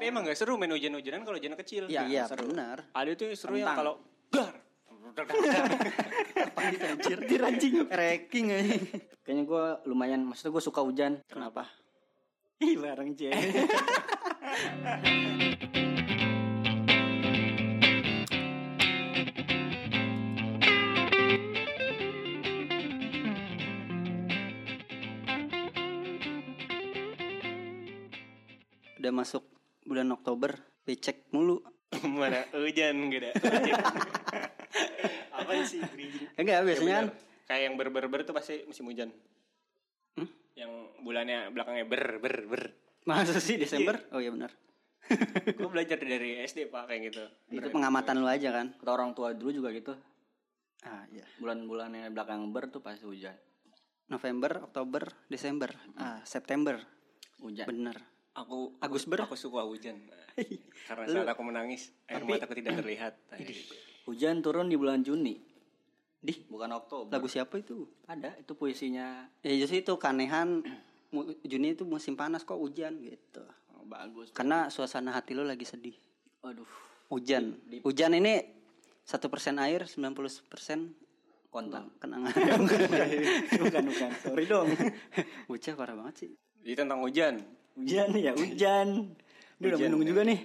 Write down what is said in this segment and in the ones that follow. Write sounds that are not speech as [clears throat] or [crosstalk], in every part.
Tapi emang gak seru main hujan-hujanan kalau hujan kecil. Iya, Iya, seru. benar. Ada tuh seru yang Kentang. kalau gar. Anjir, [laughs] anjir anjing. Ranking aja. Kayaknya gue lumayan, maksudnya gue suka hujan. Kenapa? Ih bareng C. Udah masuk bulan Oktober, becek mulu. [laughs] Mana hujan. Hujan. [laughs] Apa sih bridging? Enggak, biasanya kan Kayak yang ber-ber-ber tuh pasti musim hujan. Hmm? Yang bulannya belakangnya ber ber ber. masa sih Desember? Oh iya benar. [laughs] Gue belajar dari SD pak kayak gitu. Itu pengamatan lu aja kan. Kata orang tua dulu juga gitu. Ah iya. Bulan-bulan yang belakang ber tuh pasti hujan. November, Oktober, Desember, ah September. Hujan. Bener. Aku Agus Ber? aku suka hujan. [laughs] Karena saat aku menangis air mataku tidak [clears throat] terlihat. Hujan turun di bulan Juni. Di bukan Oktober. Lagu siapa itu? ada itu puisinya Ya justru itu keanehan [clears throat] mu- Juni itu musim panas kok hujan gitu. oh, bagus. Karena suasana hati lo lagi sedih. Aduh, Hujan. Hujan ini satu persen air, 90 persen kontol. kenangan. [laughs] bukan bukan. Sorry dong. [laughs] Bocah parah banget sih. Jadi tentang hujan. Hujan ya hujan. Ini udah Hujan, menunggu ya. juga nih.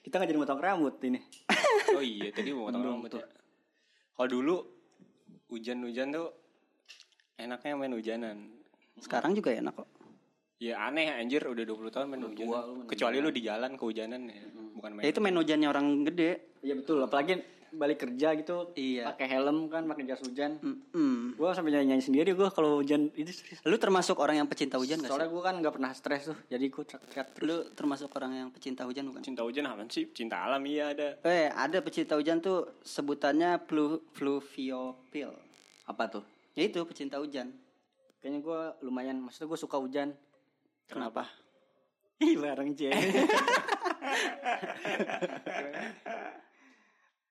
Kita nggak jadi motong rambut ini. [laughs] Oh iya tadi mau potong rambut ya. Kalau dulu hujan-hujan tuh enaknya main hujanan. Sekarang juga enak kok. Ya aneh anjir udah 20 tahun main hujanan. Kecuali lu di jalan kehujanan ya. Bukan main. Ya itu main hujannya orang gede. Iya betul. Apalagi balik kerja gitu. Iya. Pakai helm kan, pakai jas hujan. Mm-mm. Gua sampai nyanyi, -nyanyi sendiri gua kalau hujan itu serius. Lu termasuk orang yang pecinta hujan gak sih? Soalnya gua kan nggak pernah stres tuh. Jadi gua teriak. Lu termasuk orang yang pecinta hujan bukan? cinta hujan apa sih? Cinta alam iya ada. Eh, ada pecinta hujan tuh sebutannya flu fluviopil. Apa tuh? Ya itu pecinta hujan. Kayaknya gua lumayan, maksudnya gua suka hujan. Kenapa? [laughs] Ih bareng C. [laughs]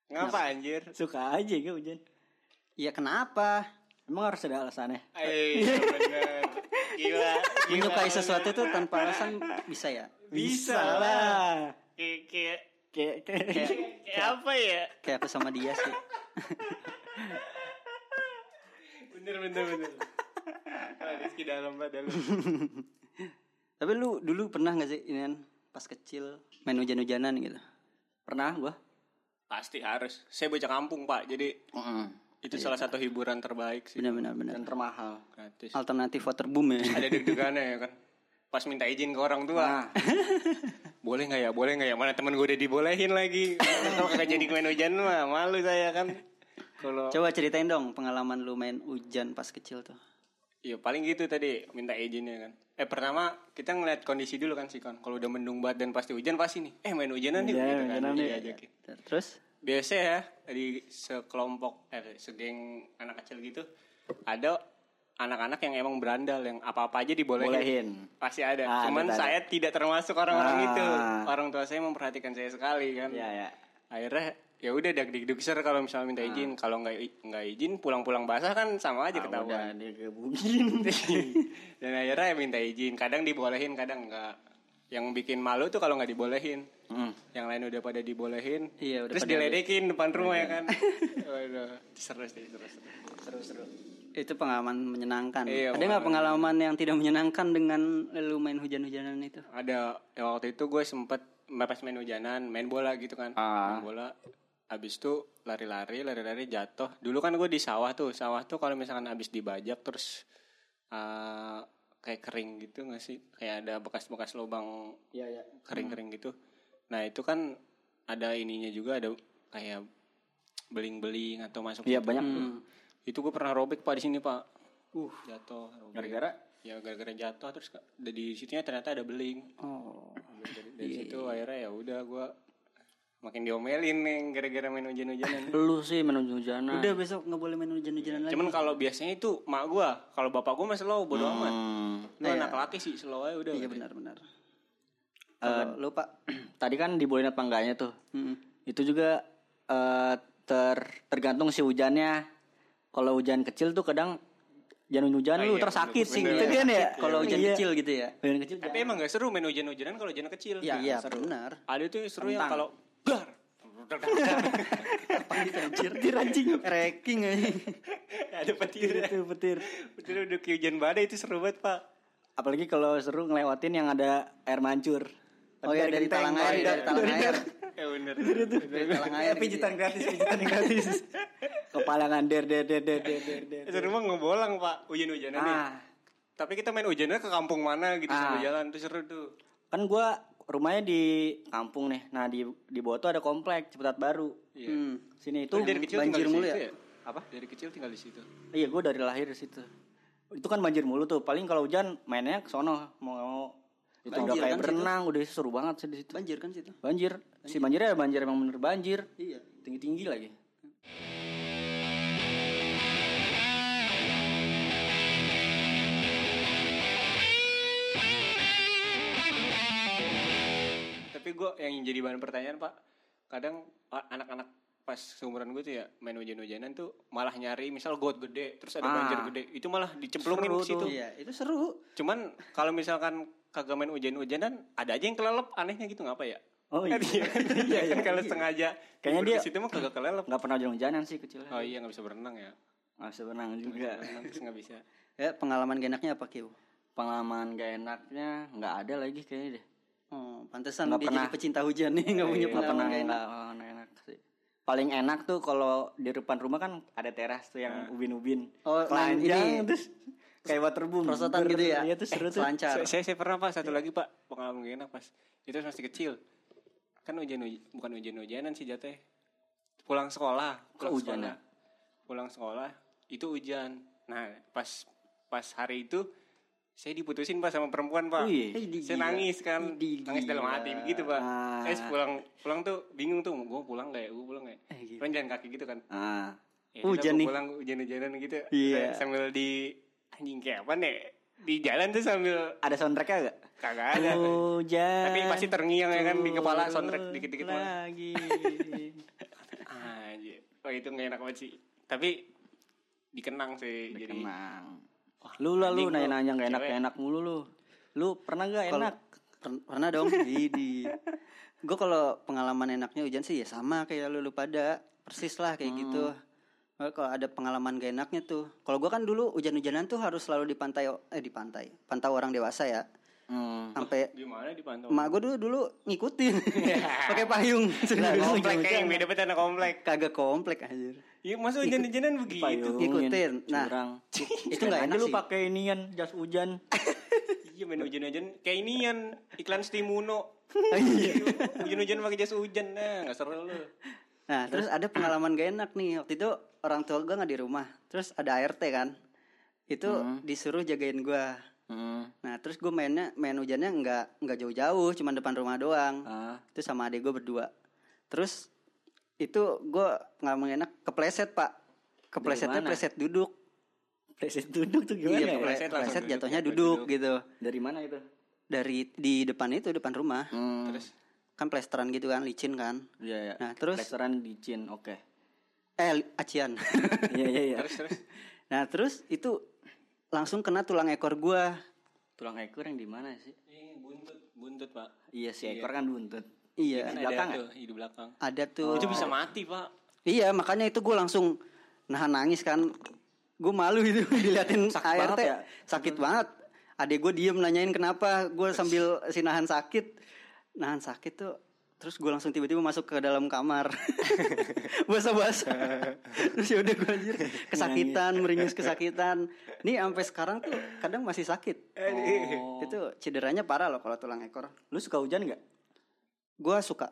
Ngapa anjir? suka aja gue hujan. Iya kenapa? Emang harus ada alasannya. Eh, [laughs] bener. Gila. gila. Menyukai sesuatu tuh tanpa alasan bisa ya? Bisa lah. Kayak kayak Kayak kayak kayak apa ya? Kayak aku sama dia sih. [laughs] Bener bener bener. Rizky dalam dalam. [laughs] Tapi lu dulu pernah gak sih ini pas kecil main hujan-hujanan gitu? pernah gua. Pasti harus. Saya bocah kampung pak, jadi itu salah satu hiburan terbaik sih. Benar-benar benar. Dan termahal. Gratis. Alternatif waterboom ya. Ada deg-degannya ya kan. Pas minta izin ke orang tua. Nah, [laughs] Boleh nggak ya? Boleh nggak ya? Mana temen gue udah dibolehin lagi. Kalau kagak jadi main hujan mah malu saya kan. Kalau Coba ceritain dong pengalaman lu main hujan pas kecil tuh. Iya paling gitu tadi minta izinnya kan. Eh pertama kita ngeliat kondisi dulu kan sih kan. Kalau udah mendung banget dan pasti hujan pasti nih. Eh main hujanan nih. Iya, gitu kan. Diajakin. Terus? Biasa ya di sekelompok eh segeng anak kecil gitu ada anak-anak yang emang berandal yang apa-apa aja dibolehin. Bolehin. Pasti ada. Ah, Cuman ada, ada. saya tidak termasuk orang-orang Ah. itu. Orang tua saya memperhatikan saya sekali kan. ya ya. Akhirnya ya udah dak dik ser kalau misalnya minta izin. Kalau nggak nggak izin pulang-pulang basah kan sama aja Ah, ketahuan. [laughs] Dan akhirnya ya minta izin. Kadang dibolehin, kadang enggak. Yang bikin malu tuh kalau nggak dibolehin. Hmm. Yang lain udah pada dibolehin. Iya, udah Terus pada- diledekin depan rumah ya kan. [laughs] Waduh, seru sih, seru, seru. Seru seru. Itu pengalaman menyenangkan. Iya, Ada nggak pengalaman yang tidak menyenangkan dengan lu main hujan-hujanan itu? Ada ya waktu itu gue sempet pas main hujanan, main bola gitu kan. Ah. Main bola. Habis itu lari-lari, lari-lari jatuh. Dulu kan gue di sawah tuh. Sawah tuh kalau misalkan habis dibajak terus eh, kayak kering gitu nggak sih? Kayak ada bekas-bekas lubang Iya ya. kering-kering gitu. Nah itu kan ada ininya juga ada kayak beling-beling atau masuk. Iya gitu. banyak tuh. Itu gue pernah robek pak di sini pak. Uh jatuh. Gara-gara Ya gara-gara jatuh terus di situnya ternyata ada beling. Oh. Dari, dari situ akhirnya ya udah gue makin diomelin nih gara-gara main hujan-hujanan. lu sih menuju hujanan. Udah besok nggak boleh main hujan-hujanan lagi. Cuman kalau biasanya itu mak gue, kalau bapak gue mah slow bodo amat. Hmm. Lu anak laki sih slow aja udah. Iya benar-benar. Kalau lu pak, [clears throat] Tadi kan dibolehin apa enggaknya tuh. Mm-mm. Itu juga eh, ter tergantung si hujannya. Kalau hujan kecil tuh kadang hujan-hujan Oh lu iya, terus sakit sih gitu kan ya. Kalau hujan Iya. kecil gitu ya. Hujan kecil. Tapi emang gak seru main hujan-hujanan kalau hujan kecil. Iya, iya benar. Ada tuh seru yang Kentang. kalau dar. anjir anjing. Ranking aja. ada petir. Itu petir. Petir udah kayak hujan badai itu seru banget, Pak. Apalagi kalau seru ngelewatin yang ada air mancur. Oh iya dari talang air, dari- dari talang air. Ya bener. Dari talang air. pijitan ya. gratis, pijitan gratis. Kepalangan der der der der der der. der. Seru mah ngebolang, Pak. Hujan-hujanan nih. Ah, Tapi kita main hujannya ke kampung mana gitu Ah. sambil jalan tuh seru tuh. kan gua rumahnya di kampung nih. Nah, di di bawah tuh ada komplek Ciputat Baru. Iya. Hmm. Sini itu Tuh dari kecil banjir tinggal di mulu situ ya? ya? Apa? Dari kecil tinggal di situ. Iya, gue dari lahir di situ. Itu kan banjir mulu tuh. Paling kalau hujan mainnya ke sono mau mau itu udah Banjir kayak kan situ? berenang, udah seru banget sih di situ. Banjir kan situ. Banjir. Si banjirnya banjir emang bener banjir. Iya. Tinggi-tinggi lagi. Tapi gue yang jadi bahan pertanyaan pak, kadang anak-anak pas seumuran gue tuh ya main hujan-hujanan tuh malah nyari misal got gede terus ada Ah. banjir gede itu malah dicemplungin ke situ. Iya, itu seru. Cuman kalau misalkan kagak main hujan-hujanan ada aja yang kelelep anehnya gitu ngapa ya? Oh iya. [laughs] Iya, iya kan kalau sengaja Kayaknya dia- situ mah kagak kelelep. Nggak pernah hujan-hujanan sih kecilnya. Oh iya nggak bisa berenang ya. Nggak bisa berenang juga. Berenang terus nggak bisa. [laughs] Ya, pengalaman gak enaknya apa, Kiu? Pengalaman gak enaknya nggak ada lagi kayaknya deh. Oh, pantesan Nggak dia pernah. jadi pecinta hujan nih, nggak punya Iya, Nggak pernah pengalaman gak enak. nggak nggak enak sih. Paling enak tuh kalau di depan rumah kan ada teras tuh yang ubin-ubin. Oh, main Telanjang, ini. terus kayak waterboom. Prosotan gitu ya? Iya tuh seru Eh, tuh. selancar. Saya, saya, saya pernah pak satu lagi pak pengalaman gak enak pas itu masih kecil kan hujan bukan hujan-hujanan sih jatuhnya pulang sekolah pulang Kok hujan sekolah pulang sekolah itu hujan nah pas pas hari itu saya diputusin pak sama perempuan pak Wih. Ih, saya nangis kan Ih, nangis dalam hati begitu pak Ah. eh pulang pulang tuh bingung tuh gue pulang gak ya gue pulang gak ya Eh, kan jalan kaki gitu kan Ah. Ya, Hujan nih. pulang hujan-hujanan gitu Iya. sambil di anjing kayak apa nih di jalan tuh sambil Ada soundtracknya gak? kagak ada Hujan. tapi pasti terngiang ya kan di kepala soundtrack dikit-dikit lagi. [laughs] Anjir. Oh itu gak enak banget sih. Tapi dikenang sih. Jadi Kenang. Lu lah lu nanya-nanya gak enak enak mulu lu. Lu pernah gak Kalau- enak? Per- pernah dong di gue kalau pengalaman enaknya hujan sih ya sama kayak lu, lu pada. Persis lah kayak gitu. Well, kalau ada pengalaman gak enaknya tuh. Kalau gue kan dulu hujan-hujanan tuh harus selalu di pantai eh di pantai. Pantau orang dewasa ya. Hmm. sampai gimana dipantau? emak gue dulu dulu ngikutin. [laughs] Pakai payung. Nah, komplek kayak yang beda beda komplek. kagak komplek anjir Iya masa hujan-hujanan begitu. Ngikutin. Nah, curang. [laughs] itu nggak enak lu pakai inian jas hujan. [laughs] Iya main hujan-hujan kayak inian iklan Stimuno. [laughs] Iya. Hujan-hujan pakai jas hujan nah nggak seru lu. Nah, terus ada pengalaman gak enak nih. Waktu itu orang tua gue nggak di rumah. Terus ada ART kan. Itu disuruh jagain gue. Hmm. Nah, terus gue mainnya main hujannya nggak nggak jauh-jauh, cuma depan rumah doang. Ah. Itu sama adik gue berdua. Terus itu gue pengalaman enak kepleset pak. Keplesetnya pleset duduk. Preset duduk tuh gimana iya, ya? kepleset, kepleset duduk, jatuhnya duduk, duduk. gitu. Dari mana itu? Dari di depan itu depan rumah. Hmm. Terus Kan plesteran gitu kan, licin kan. Iya, iya. Nah, terus- restoran di Cin, oke. Eh, li- acian. [laughs] Iya, iya, iya. terus terus nah, terus itu langsung kena tulang ekor gua. Tulang ekor yang di mana sih? Ih, buntut buntut pak. Iya, si ekor kan buntut. Iya, Di Ada belakang ya? tuh di belakang. ada tuh. Itu bisa mati pak. Iya, makanya itu gue langsung nahan nangis kan. Gue malu itu [laughs] diliatin Sakit ART. banget ya? Sakit banget. Adek gue diem nanyain kenapa. Gue sambil si nahan sakit. Nahan sakit tuh. Terus gue langsung tiba-tiba masuk ke dalam kamar. [laughs] Basah-basah. [laughs] Terus ya udah gue anjir kesakitan, meringis kesakitan. Nih sampai sekarang tuh kadang masih sakit. Oh. Itu cederanya parah loh kalau tulang ekor. Lu suka hujan nggak? Gue suka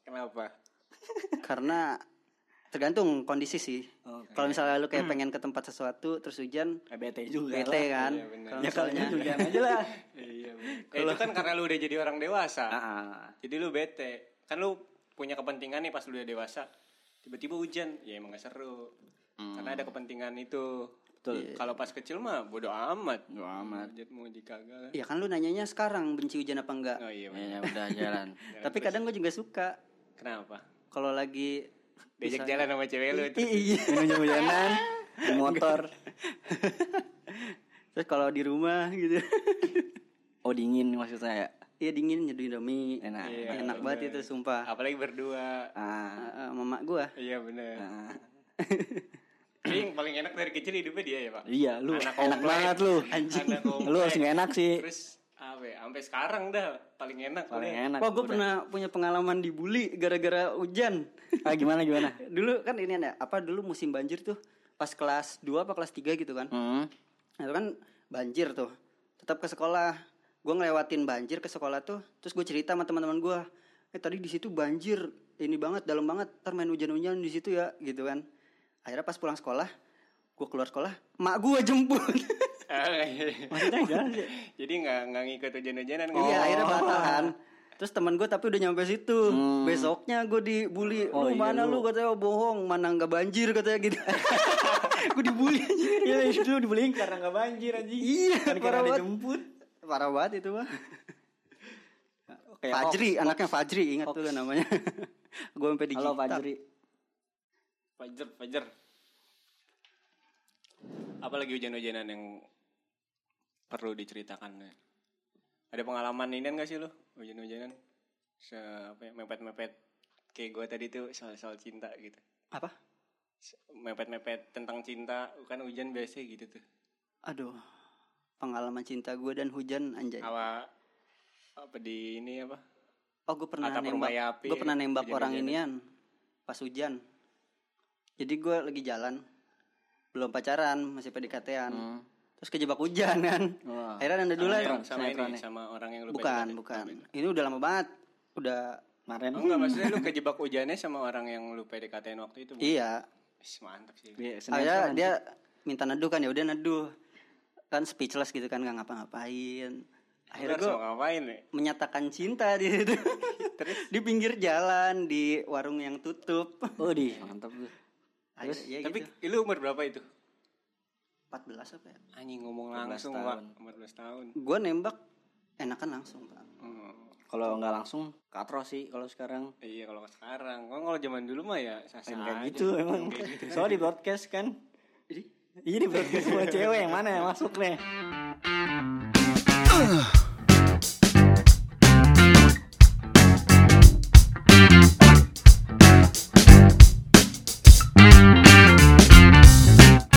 Kenapa? karena tergantung kondisi sih. Oke. Kalau misalnya lu kayak pengen ke tempat sesuatu terus hujan, Eh, bete juga bete lah. kan. Iya, Ya kalau misalnya hujan aja lah. [laughs] Iya. Eh, itu kan karena lu udah jadi orang dewasa. Ah, ah. Jadi lu bete. Kan lu punya kepentingan nih pas lu udah dewasa. Tiba-tiba hujan, ya emang gak seru. Karena ada kepentingan itu. Betul. Kalau pas kecil mah bodo amat. Bodo amat. Hujan mau dikagak. ya kan lu nanyanya sekarang benci hujan apa enggak. Oh iya. Ya, bener. udah jalan. [laughs] Tapi kadang gue juga suka Kenapa? kalau lagi Diajak jalan sama cewek lu itu. Iya. [laughs] Hujan-hujanan di [laughs] motor. Terus kalau di rumah gitu. Oh dingin maksudnya ya. Iya dingin nyeduh Indomie. Enak. Iya, Enak banget itu sumpah. Apalagi berdua. Ah. Uh, mama gua. Iya bener. ah. Tapi yang paling enak dari kecil hidupnya dia ya pak. Iya, lu Anak enak komplek. banget lu. Anjing. Lu harus enak sih. Terus apa ya? Sampai sekarang dah paling enak. Paling udah. enak. Wah, gue pernah punya pengalaman dibully gara-gara hujan. Ah gimana gimana? [laughs] dulu kan ini ada apa dulu musim banjir tuh pas kelas 2 apa kelas 3 gitu kan. Hmm. Nah, itu kan banjir tuh. Tetap ke sekolah. Gue ngelewatin banjir ke sekolah tuh, terus gue cerita sama teman-teman gue, eh tadi di situ banjir, ini banget, dalam banget, ntar main hujan-hujan di situ ya, gitu kan. Akhirnya pas pulang sekolah, gue keluar sekolah, mak gue jemput. Ah, [laughs] iya. Maksudnya sih? Jadi nggak nggak ngikut hujan-hujanan Iya, nggak? akhirnya batalkan. Terus teman gue tapi udah nyampe situ. Hmm. Besoknya gue dibully. Oh, lu iya, mana lu. lu katanya "Oh, bohong, mana nggak banjir katanya gitu. [laughs] gue dibully aja. Iya, itu dibeliin karena nggak banjir anjing. Iya, Kan karena parah banget. dijemput. Parah banget itu mah. Kayak Fajri, anaknya Fajri, ingat tuh namanya. [laughs] gue sampai di Halo Fajri. Fajar, Fajar. Apalagi hujan-hujanan yang perlu diceritakan? Ada pengalaman ini nggak sih lo hujan-hujanan? Se apa ya, mepet-mepet kayak gue tadi tuh soal-soal cinta gitu. Apa? Mepet-mepet tentang cinta kan hujan biasa gitu tuh. Aduh. Pengalaman cinta gue dan hujan anjay. Apa apa di ini apa? Oh, gue pernah Atap nembak. Gue pernah nembak orang hujan-hujanan. inian pas hujan. Jadi gue lagi jalan, belum pacaran, masih PDKT-an. Hmm. Terus kejebak hujan kan. Wah. Akhirnya anda dulu Sama, ya. yang- sama sinetron ini nih. sama orang yang lu Bukan, PDKT. bukan. Ini udah lama banget. Udah Kemarin. Oh enggak maksudnya lu kejebak hujannya sama orang yang lu PDKT waktu itu. bukan? iya. Ih, mantap sih. Iya, Akhirnya sinetron. dia minta neduh kan ya udah neduh. Kan speechless gitu kan nggak ngapa-ngapain. Akhirnya gue mau ngapain nih? menyatakan cinta di situ. [laughs] di pinggir jalan di warung yang tutup. Oh, di mantap tuh. Terus ya Tapi gitu. lu umur berapa itu? 14 apa ya? Anjing ngomong 14 langsung, tahun. Pak. 14 tahun. Gue nembak enakan langsung, Pak. Hmm. Kalau nggak langsung katro sih kalau sekarang. Iya kalau sekarang, kan kalau zaman dulu mah ya sasa Kan kayak aja. gitu emang. Gitu. Soalnya di broadcast kan. Jadi Iya di broadcast semua cewek yang mana yang masuk nih?